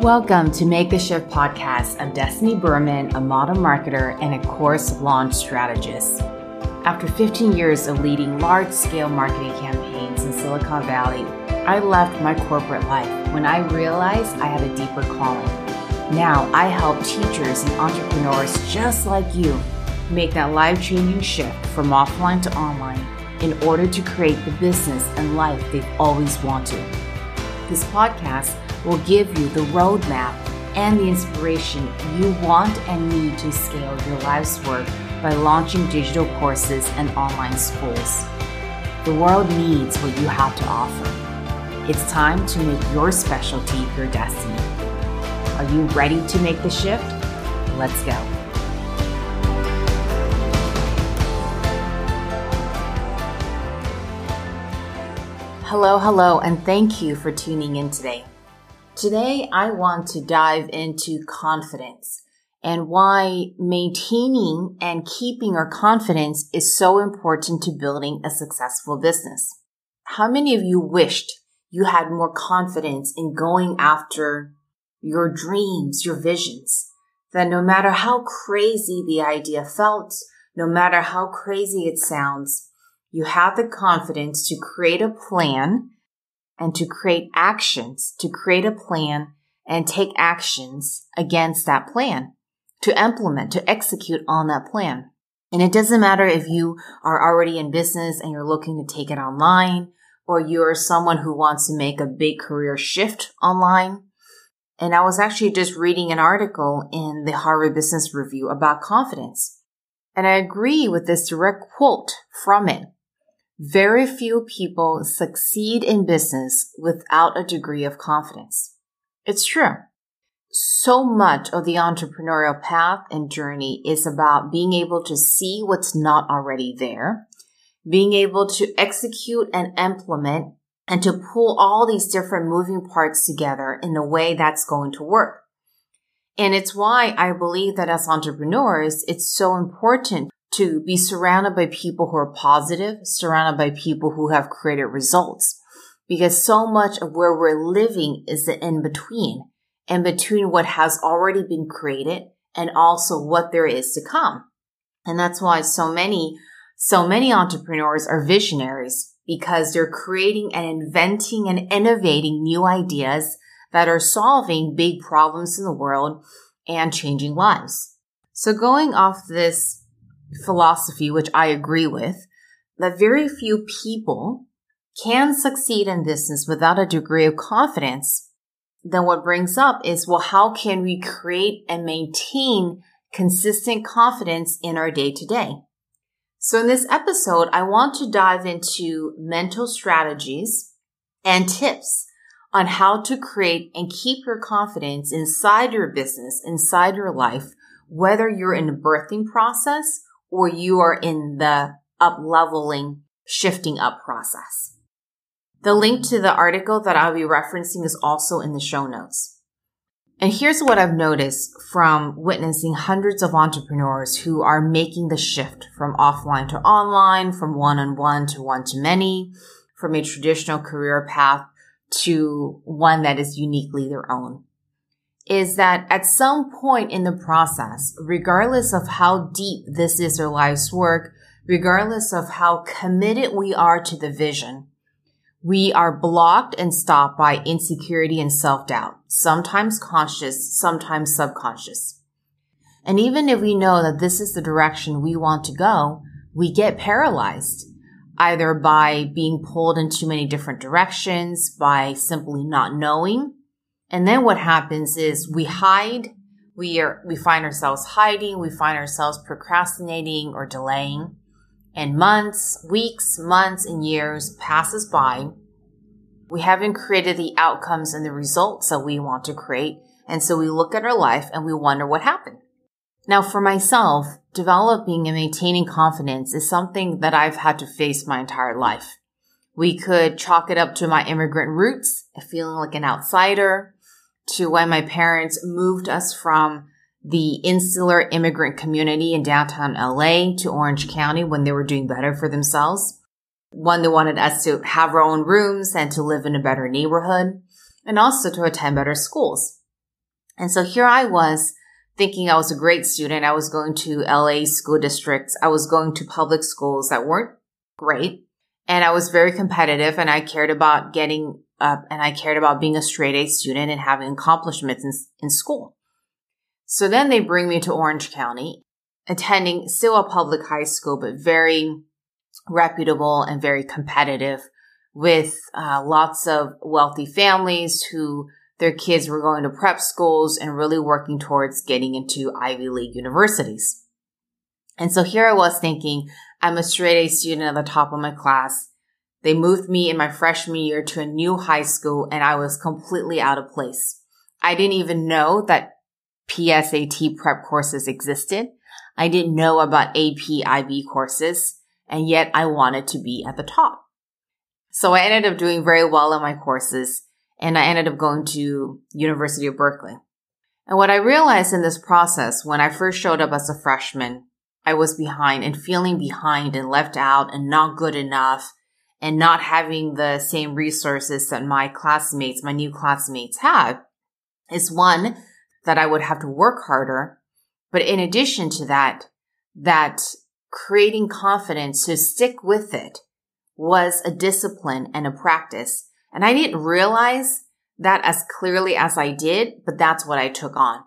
Welcome to Make the Shift podcast. I'm Destiny Berman, a model marketer and a course launch strategist. After 15 years of leading large scale marketing campaigns in Silicon Valley, I left my corporate life when I realized I had a deeper calling. Now I help teachers and entrepreneurs just like you make that life changing shift from offline to online in order to create the business and life they've always wanted. This podcast will give you the roadmap and the inspiration you want and need to scale your life's work by launching digital courses and online schools. The world needs what you have to offer. It's time to make your specialty your destiny. Are you ready to make the shift? Let's go. Hello, hello, and thank you for tuning in today. Today, I want to dive into confidence and why maintaining and keeping our confidence is so important to building a successful business. How many of you wished you had more confidence in going after your dreams, your visions? That no matter how crazy the idea felt, no matter how crazy it sounds, you have the confidence to create a plan and to create actions, to create a plan and take actions against that plan, to implement, to execute on that plan. And it doesn't matter if you are already in business and you're looking to take it online, or you're someone who wants to make a big career shift online. And I was actually just reading an article in the Harvard Business Review about confidence. And I agree with this direct quote from it. Very few people succeed in business without a degree of confidence. It's true. So much of the entrepreneurial path and journey is about being able to see what's not already there, being able to execute and implement and to pull all these different moving parts together in a way that's going to work. And it's why I believe that as entrepreneurs, it's so important to be surrounded by people who are positive, surrounded by people who have created results. Because so much of where we're living is the in between, in between what has already been created and also what there is to come. And that's why so many, so many entrepreneurs are visionaries because they're creating and inventing and innovating new ideas that are solving big problems in the world and changing lives. So going off this philosophy, which I agree with, that very few people can succeed in business without a degree of confidence, then what brings up is, well, how can we create and maintain consistent confidence in our day to day? So in this episode, I want to dive into mental strategies and tips on how to create and keep your confidence inside your business, inside your life, whether you're in the birthing process or you are in the up leveling, shifting up process. The link to the article that I'll be referencing is also in the show notes. And here's what I've noticed from witnessing hundreds of entrepreneurs who are making the shift from offline to online, from one on one to one to many, from a traditional career path to one that is uniquely their own is that at some point in the process, regardless of how deep this is their life's work, regardless of how committed we are to the vision, we are blocked and stopped by insecurity and self-doubt, sometimes conscious, sometimes subconscious. And even if we know that this is the direction we want to go, we get paralyzed either by being pulled in too many different directions, by simply not knowing, and then what happens is we hide, we are, we find ourselves hiding, we find ourselves procrastinating or delaying. And months, weeks, months, and years passes by. We haven't created the outcomes and the results that we want to create. And so we look at our life and we wonder what happened. Now, for myself, developing and maintaining confidence is something that I've had to face my entire life. We could chalk it up to my immigrant roots, feeling like an outsider, to when my parents moved us from the insular immigrant community in downtown LA to Orange County when they were doing better for themselves. One, they wanted us to have our own rooms and to live in a better neighborhood and also to attend better schools. And so here I was thinking I was a great student. I was going to LA school districts. I was going to public schools that weren't great. And I was very competitive and I cared about getting up and I cared about being a straight A student and having accomplishments in, in school. So then they bring me to Orange County, attending still a public high school, but very reputable and very competitive with uh, lots of wealthy families who their kids were going to prep schools and really working towards getting into Ivy League universities. And so here I was thinking, I'm a straight A student at the top of my class. They moved me in my freshman year to a new high school and I was completely out of place. I didn't even know that PSAT prep courses existed. I didn't know about AP IB courses and yet I wanted to be at the top. So I ended up doing very well in my courses and I ended up going to University of Berkeley. And what I realized in this process when I first showed up as a freshman, I was behind and feeling behind and left out and not good enough and not having the same resources that my classmates, my new classmates have is one that I would have to work harder. But in addition to that, that creating confidence to stick with it was a discipline and a practice. And I didn't realize that as clearly as I did, but that's what I took on.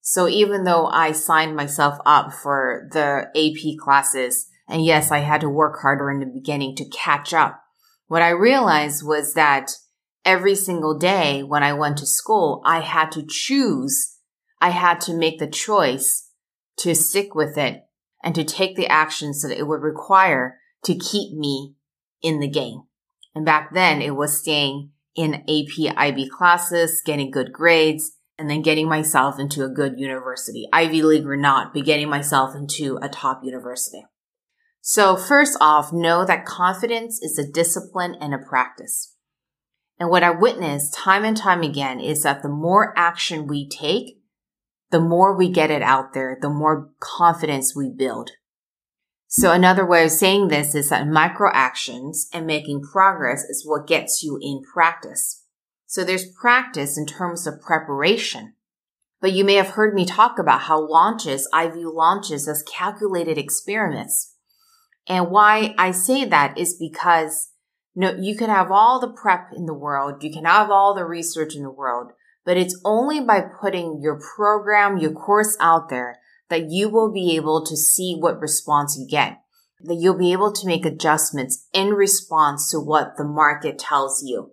So even though I signed myself up for the AP classes, and yes, I had to work harder in the beginning to catch up, what I realized was that every single day when I went to school, I had to choose, I had to make the choice to stick with it and to take the actions that it would require to keep me in the game. And back then it was staying in AP IB classes, getting good grades, and then getting myself into a good university, Ivy League or not, but getting myself into a top university. So first off, know that confidence is a discipline and a practice. And what I witness time and time again is that the more action we take, the more we get it out there, the more confidence we build. So another way of saying this is that micro actions and making progress is what gets you in practice. So there's practice in terms of preparation. But you may have heard me talk about how launches, I view launches as calculated experiments. And why I say that is because you know, you can have all the prep in the world, you can have all the research in the world, but it's only by putting your program, your course out there that you will be able to see what response you get. That you'll be able to make adjustments in response to what the market tells you.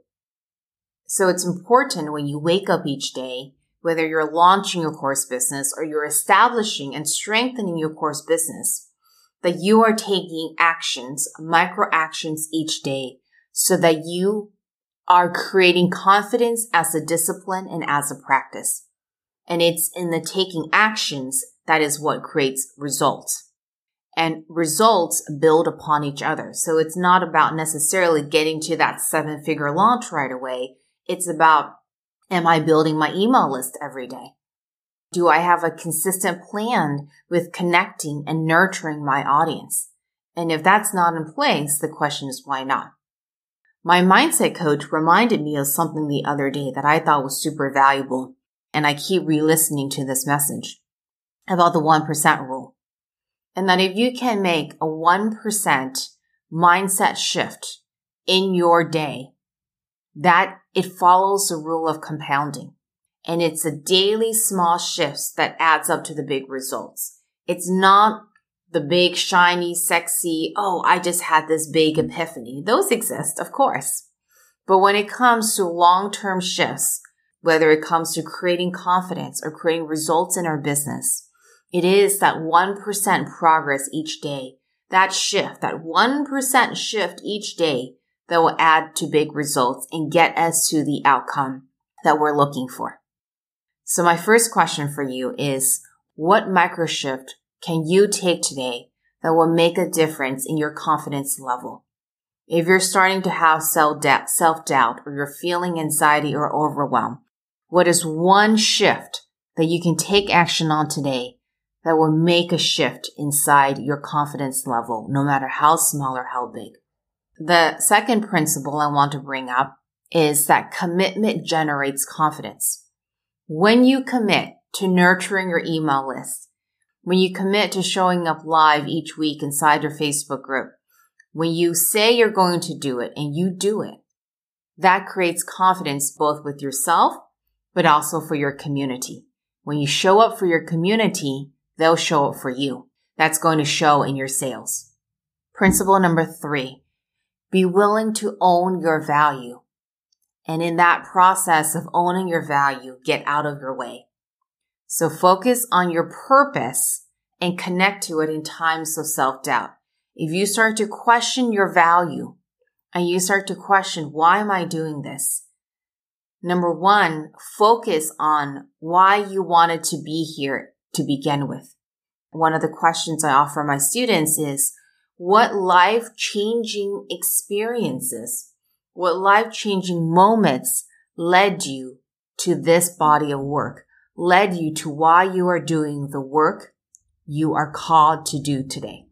So it's important when you wake up each day, whether you're launching your course business or you're establishing and strengthening your course business, that you are taking actions, micro actions each day so that you are creating confidence as a discipline and as a practice. And it's in the taking actions that is what creates results. And results build upon each other. So it's not about necessarily getting to that seven figure launch right away. It's about, am I building my email list every day? Do I have a consistent plan with connecting and nurturing my audience? And if that's not in place, the question is why not? My mindset coach reminded me of something the other day that I thought was super valuable. And I keep re-listening to this message about the 1% rule. And that if you can make a 1% mindset shift in your day, that it follows the rule of compounding. And it's a daily small shifts that adds up to the big results. It's not the big, shiny, sexy, oh, I just had this big epiphany. Those exist, of course. But when it comes to long-term shifts, whether it comes to creating confidence or creating results in our business, it is that 1% progress each day, that shift, that 1% shift each day that will add to big results and get us to the outcome that we're looking for. So my first question for you is, what micro shift can you take today that will make a difference in your confidence level? If you're starting to have self-doubt or you're feeling anxiety or overwhelm, what is one shift that you can take action on today that will make a shift inside your confidence level, no matter how small or how big. The second principle I want to bring up is that commitment generates confidence. When you commit to nurturing your email list, when you commit to showing up live each week inside your Facebook group, when you say you're going to do it and you do it, that creates confidence both with yourself, but also for your community. When you show up for your community, they'll show up for you. That's going to show in your sales. Principle number three, be willing to own your value. And in that process of owning your value, get out of your way. So focus on your purpose and connect to it in times of self doubt. If you start to question your value and you start to question, why am I doing this? Number one, focus on why you wanted to be here to begin with. One of the questions I offer my students is, what life changing experiences, what life changing moments led you to this body of work, led you to why you are doing the work you are called to do today.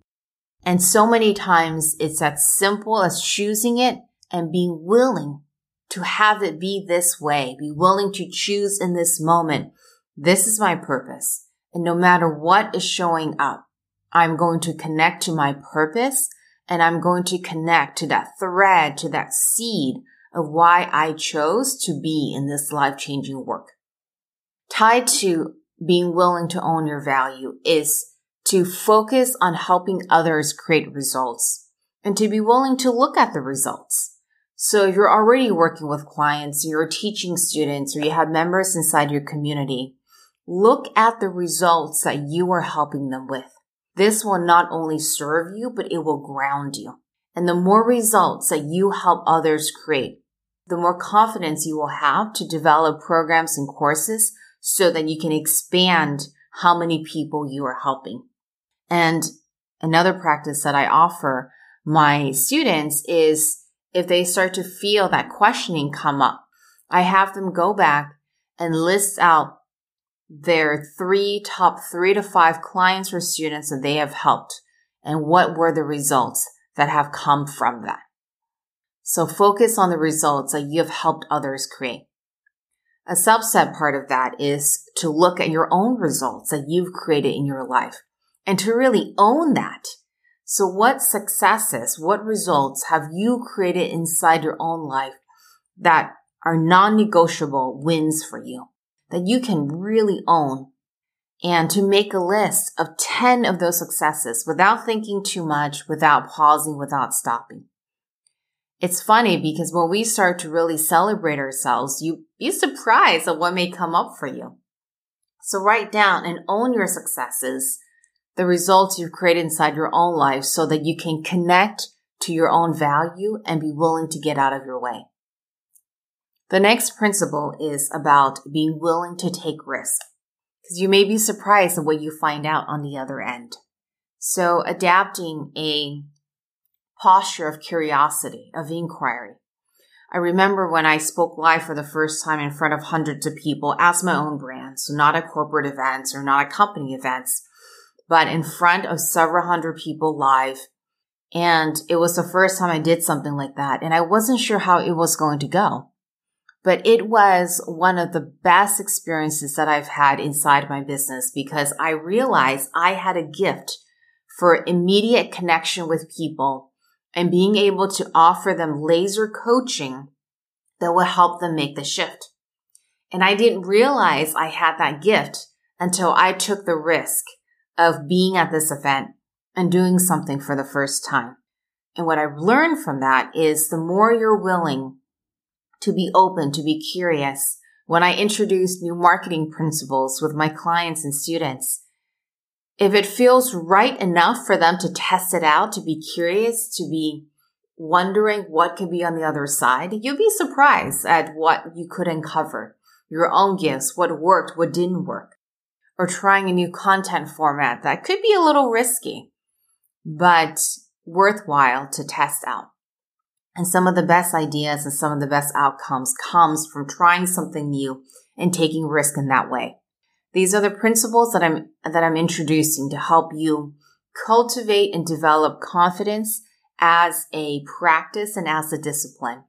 And so many times it's as simple as choosing it and being willing to have it be this way, be willing to choose in this moment. This is my purpose. And no matter what is showing up, I'm going to connect to my purpose and I'm going to connect to that thread, to that seed of why I chose to be in this life changing work. Tied to being willing to own your value is to focus on helping others create results and to be willing to look at the results. So if you're already working with clients, you're teaching students, or you have members inside your community, look at the results that you are helping them with. This will not only serve you, but it will ground you. And the more results that you help others create, the more confidence you will have to develop programs and courses so that you can expand how many people you are helping. And another practice that I offer my students is if they start to feel that questioning come up, I have them go back and list out their three top three to five clients or students that they have helped and what were the results that have come from that. So focus on the results that you have helped others create. A subset part of that is to look at your own results that you've created in your life and to really own that. So what successes, what results have you created inside your own life that are non-negotiable wins for you that you can really own? And to make a list of 10 of those successes without thinking too much, without pausing, without stopping. It's funny because when we start to really celebrate ourselves, you be surprised at what may come up for you. So write down and own your successes the results you've created inside your own life so that you can connect to your own value and be willing to get out of your way. The next principle is about being willing to take risks because you may be surprised at what you find out on the other end. So adapting a posture of curiosity, of inquiry. I remember when I spoke live for the first time in front of hundreds of people as my own brand. So not at corporate events or not at company events, but in front of several hundred people live. And it was the first time I did something like that. And I wasn't sure how it was going to go. But it was one of the best experiences that I've had inside my business because I realized I had a gift for immediate connection with people and being able to offer them laser coaching that will help them make the shift. And I didn't realize I had that gift until I took the risk of being at this event and doing something for the first time. And what I've learned from that is the more you're willing to be open, to be curious, when I introduce new marketing principles with my clients and students, if it feels right enough for them to test it out, to be curious, to be wondering what could be on the other side, you'll be surprised at what you could uncover. Your own gifts, what worked, what didn't work or trying a new content format that could be a little risky, but worthwhile to test out. And some of the best ideas and some of the best outcomes comes from trying something new and taking risk in that way. These are the principles that I'm, that I'm introducing to help you cultivate and develop confidence as a practice and as a discipline.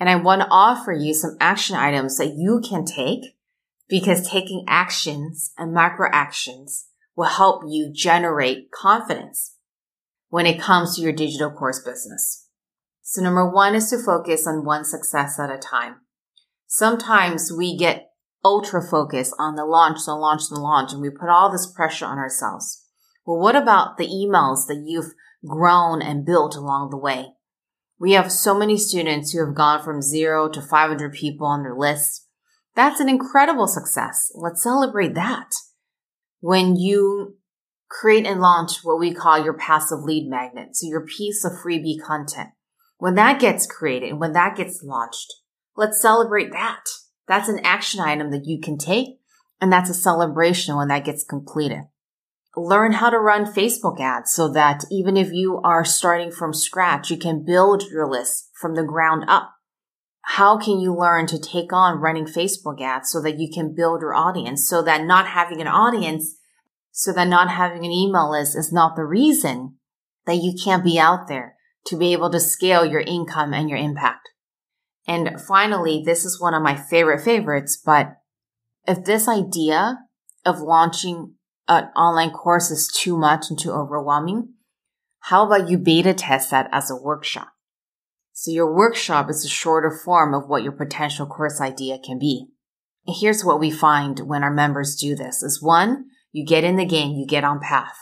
And I want to offer you some action items that you can take because taking actions and micro actions will help you generate confidence when it comes to your digital course business. So number one is to focus on one success at a time. Sometimes we get ultra focused on the launch, the launch, the launch, and we put all this pressure on ourselves. Well, what about the emails that you've grown and built along the way? We have so many students who have gone from zero to 500 people on their list. That's an incredible success. Let's celebrate that. When you create and launch what we call your passive lead magnet, so your piece of freebie content, when that gets created, and when that gets launched, let's celebrate that. That's an action item that you can take. And that's a celebration when that gets completed. Learn how to run Facebook ads so that even if you are starting from scratch, you can build your list from the ground up. How can you learn to take on running Facebook ads so that you can build your audience so that not having an audience, so that not having an email list is not the reason that you can't be out there to be able to scale your income and your impact. And finally, this is one of my favorite favorites, but if this idea of launching an online course is too much and too overwhelming, how about you beta test that as a workshop? So your workshop is a shorter form of what your potential course idea can be. And here's what we find when our members do this is one, you get in the game, you get on path.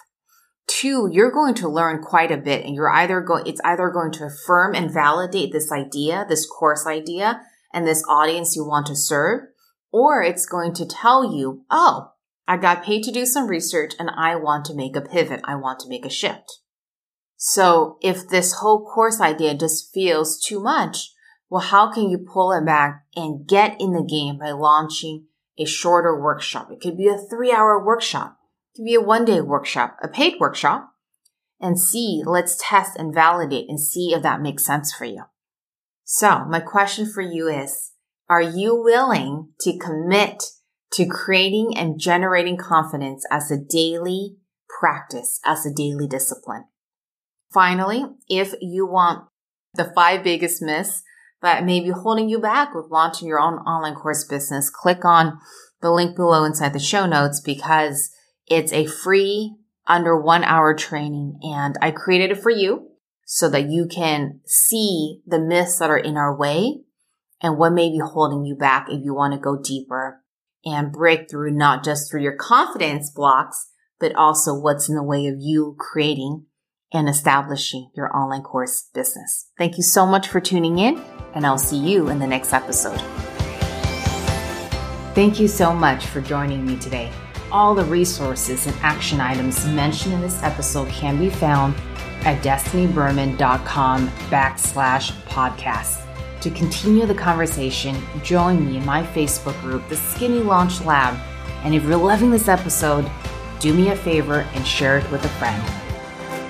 Two, you're going to learn quite a bit and you're either going, it's either going to affirm and validate this idea, this course idea and this audience you want to serve, or it's going to tell you, oh, I got paid to do some research and I want to make a pivot. I want to make a shift. So if this whole course idea just feels too much, well, how can you pull it back and get in the game by launching a shorter workshop? It could be a three hour workshop could be a one day workshop, a paid workshop, and see, let's test and validate and see if that makes sense for you. So my question for you is, are you willing to commit to creating and generating confidence as a daily practice, as a daily discipline? Finally, if you want the five biggest myths that may be holding you back with launching your own online course business, click on the link below inside the show notes because it's a free under one hour training and I created it for you so that you can see the myths that are in our way and what may be holding you back if you want to go deeper and break through not just through your confidence blocks, but also what's in the way of you creating and establishing your online course business. Thank you so much for tuning in and I'll see you in the next episode. Thank you so much for joining me today. All the resources and action items mentioned in this episode can be found at destinyberman.com backslash podcast. To continue the conversation, join me in my Facebook group, The Skinny Launch Lab. And if you're loving this episode, do me a favor and share it with a friend.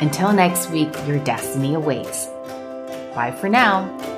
Until next week, your destiny awaits. Bye for now.